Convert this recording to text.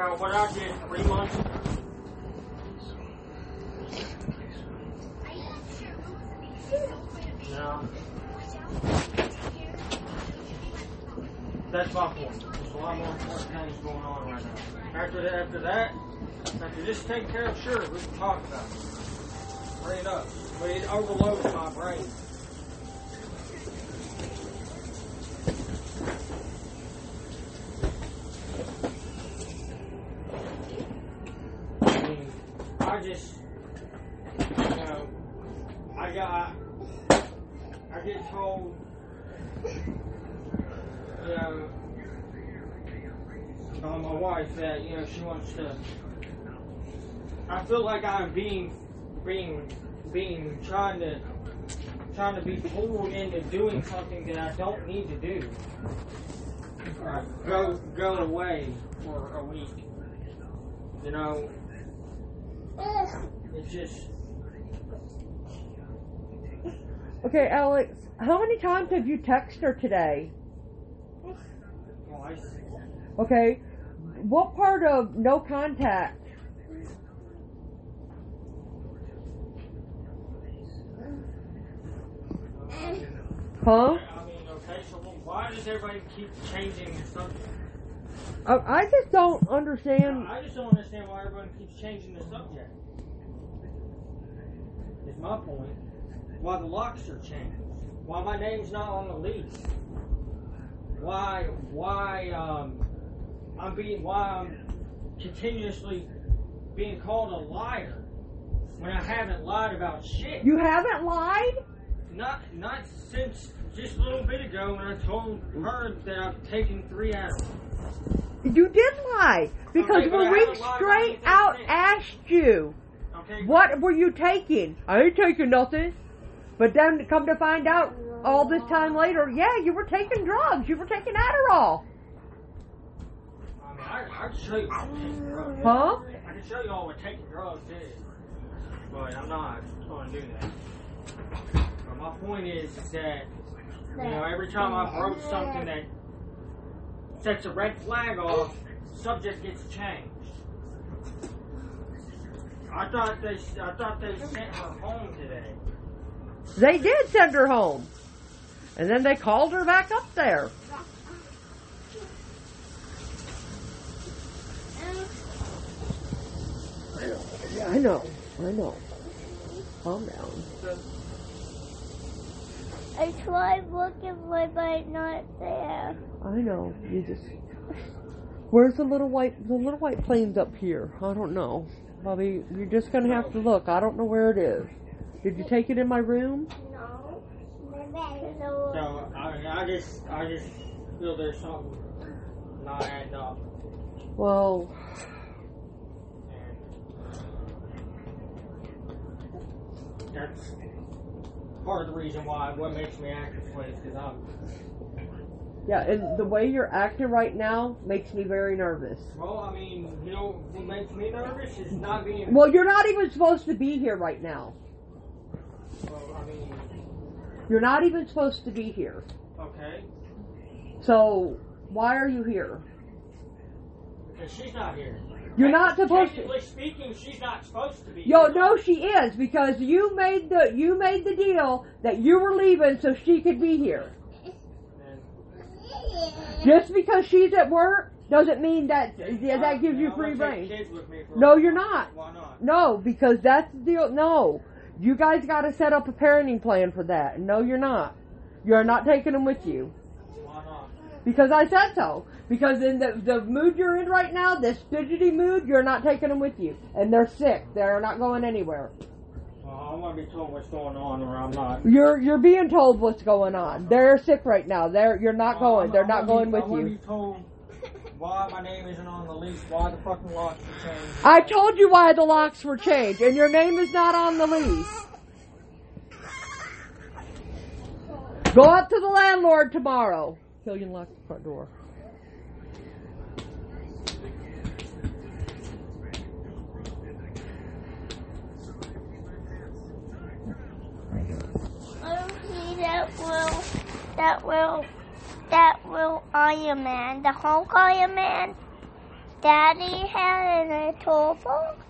About what I did three months ago. No. That's my point. There's a lot more important things going on right now. After that, after that, after this taken care of, sure, we can talk about it. Bring it up. But it overloads my brain. I get told, you know, by my wife that, you know, she wants to, I feel like I'm being, being, being, trying to, trying to be pulled into doing something that I don't need to do. Uh, go, go away for a week. You know, it's just, Okay, Alex, how many times have you texted her today? twice. Okay, what part of no contact? Huh? I mean, okay, so why does everybody keep changing the subject? I, I just don't understand. I just don't understand why everyone keeps changing the subject. It's my point. Why the locks are changed. Why my name's not on the lease. Why, why, um, I'm being, why I'm continuously being called a liar when I haven't lied about shit. You haven't lied? Not, not since just a little bit ago when I told her that I've taken three hours. You did lie because Okay, but when I we haven't lied about straight out asked you, Okay. what were you taking? I ain't taking nothing. But then come to find out all this time later, yeah, you were taking drugs. You were taking Adderall. I mean, I, I can show you all taking drugs. Huh? I can show you all what taking drugs is. But I'm not going to do that. But my point is, is that, you know, every time I broach something that sets a red flag off, subject gets changed. I thought they, I thought they sent her home today. They did send her home. And then they called her back up there. Yeah, I know. I know. Calm down. I tried looking for it, but not there. I know. You just. Where's the little white the little white plane's up here? I don't know. Bobby, you're just gonna have to look. I don't know where it is. Did you take it in my room? No. So I, I just, I just feel there's something not adding up. Well, And that's part of the reason why what makes me act this way is because I'm yeah, and the way you're acting right now makes me very nervous. well. I mean, you know, what makes me nervous is not being. Well, you're not even supposed to be here right now. Well, I mean, You're not even supposed to be here. okay, So, why are you here? because she's not here. You're not supposed to. Speaking, she's not supposed to be. Yo, here. no, she is because you made the you made the deal that you were leaving so she could be here. Just because she's at work doesn't mean that yeah, that gives you free rein. kids with me for a No, you're not. Why not? No, because that's the deal. No, you guys got to set up a parenting plan for that. No, you're not. You're not taking them with you Why not? because I said so. Because in the the mood you're in right now, this fidgety mood, you're not taking them with you, and they're sick. They're not going anywhere. Well, I want to be told what's going on, or I'm not. You're you're being told what's going on. They're sick right now. They're you're not Well, going. They're not going with you. Be told why my name isn't on the lease. Why the fucking locks were changed. I told you why the locks were changed, and your name is not on the lease. Go up to the landlord tomorrow. Killian locked the front door. I don't see that will, that will, that will Iron Man, the Hulk Iron Man. Daddy had in a toolbox?